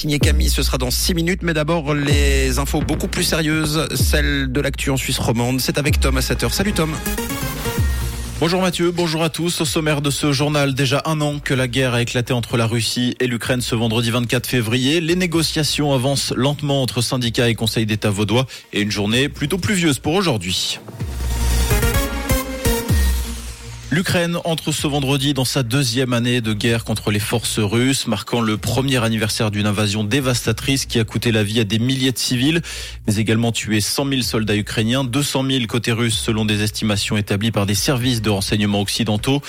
Signé Camille, ce sera dans 6 minutes, mais d'abord les infos beaucoup plus sérieuses, celles de l'actu en Suisse romande. C'est avec Tom à 7h. Salut Tom. Bonjour Mathieu, bonjour à tous. Au sommaire de ce journal, déjà un an que la guerre a éclaté entre la Russie et l'Ukraine ce vendredi 24 février. Les négociations avancent lentement entre syndicats et conseils d'État vaudois et une journée plutôt pluvieuse pour aujourd'hui. L'Ukraine entre ce vendredi dans sa deuxième année de guerre contre les forces russes, marquant le premier anniversaire d'une invasion dévastatrice qui a coûté la vie à des milliers de civils, mais également tué 100 000 soldats ukrainiens, 200 000 côté russe selon des estimations établies par des services de renseignement occidentaux.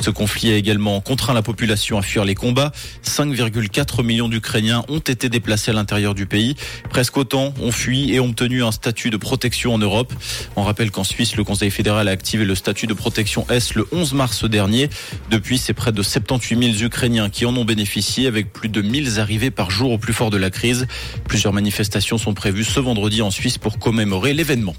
Ce conflit a également contraint la population à fuir les combats. 5,4 millions d'Ukrainiens ont été déplacés à l'intérieur du pays. Presque autant ont fui et ont obtenu un statut de protection en Europe. On rappelle qu'en Suisse, le Conseil fédéral a activé le statut de protection S le 11 mars dernier. Depuis, c'est près de 78 000 Ukrainiens qui en ont bénéficié avec plus de 1000 arrivées par jour au plus fort de la crise. Plusieurs manifestations sont prévues ce vendredi en Suisse pour commémorer l'événement.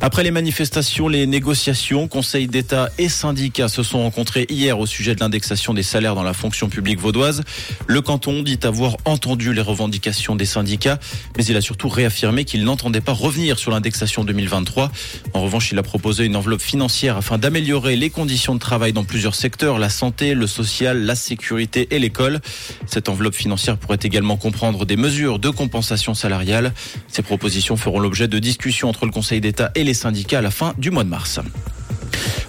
Après les manifestations, les négociations, Conseil d'État et syndicats se sont rencontrés hier au sujet de l'indexation des salaires dans la fonction publique vaudoise. Le canton dit avoir entendu les revendications des syndicats, mais il a surtout réaffirmé qu'il n'entendait pas revenir sur l'indexation 2023. En revanche, il a proposé une enveloppe financière afin d'améliorer les conditions de travail dans plusieurs secteurs, la santé, le social, la sécurité et l'école. Cette enveloppe financière pourrait également comprendre des mesures de compensation salariale. Ces propositions feront l'objet de discussions entre le Conseil d'État et les syndicats à la fin du mois de mars.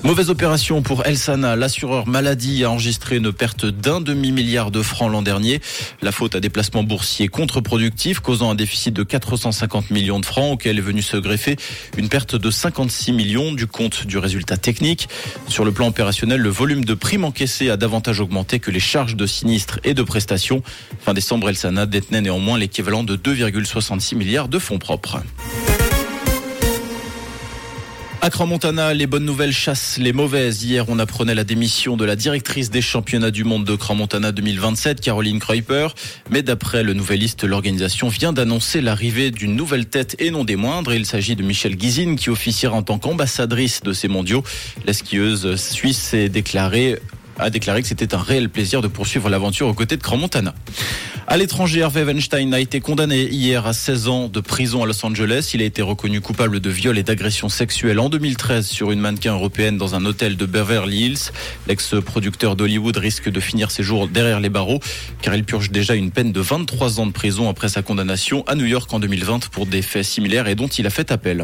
Mauvaise opération pour Elsana. L'assureur maladie a enregistré une perte d'un demi-milliard de francs l'an dernier. La faute à des placements boursiers contre-productifs causant un déficit de 450 millions de francs auquel est venu se greffer une perte de 56 millions du compte du résultat technique. Sur le plan opérationnel, le volume de primes encaissées a davantage augmenté que les charges de sinistres et de prestations. Fin décembre, Elsana détenait néanmoins l'équivalent de 2,66 milliards de fonds propres. À Cran-Montana, les bonnes nouvelles chassent les mauvaises. Hier, on apprenait la démission de la directrice des championnats du monde de Cran-Montana 2027, Caroline Kreuper. Mais d'après le Nouvelliste, l'organisation vient d'annoncer l'arrivée d'une nouvelle tête et non des moindres. Il s'agit de Michel Guizine qui officiera en tant qu'ambassadrice de ces mondiaux. La suisse s'est déclarée a déclaré que c'était un réel plaisir de poursuivre l'aventure aux côtés de Cran-Montana. À l'étranger, Hervé Weinstein a été condamné hier à 16 ans de prison à Los Angeles. Il a été reconnu coupable de viol et d'agression sexuelle en 2013 sur une mannequin européenne dans un hôtel de Beverly Hills. L'ex-producteur d'Hollywood risque de finir ses jours derrière les barreaux car il purge déjà une peine de 23 ans de prison après sa condamnation à New York en 2020 pour des faits similaires et dont il a fait appel.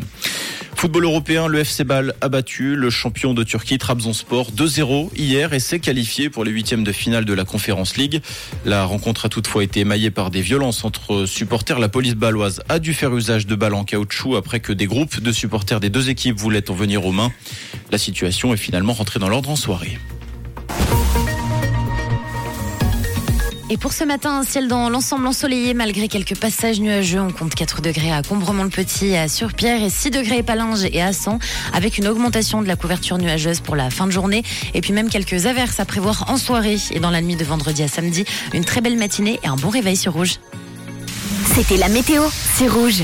Football européen, le FC Bâle a battu le champion de Turquie Trabzonspor 2-0 hier et s'est qualifié pour les huitièmes de finale de la Conference League. La rencontre a toutefois été émaillée par des violences entre supporters. La police baloise a dû faire usage de balles en caoutchouc après que des groupes de supporters des deux équipes voulaient en venir aux mains. La situation est finalement rentrée dans l'ordre en soirée. Et pour ce matin, un ciel dans l'ensemble ensoleillé malgré quelques passages nuageux. On compte 4 degrés à Combremont-le-Petit, à Surpierre et 6 degrés à Palinges et à Assan avec une augmentation de la couverture nuageuse pour la fin de journée. Et puis même quelques averses à prévoir en soirée et dans la nuit de vendredi à samedi. Une très belle matinée et un bon réveil sur Rouge. C'était la météo, c'est Rouge.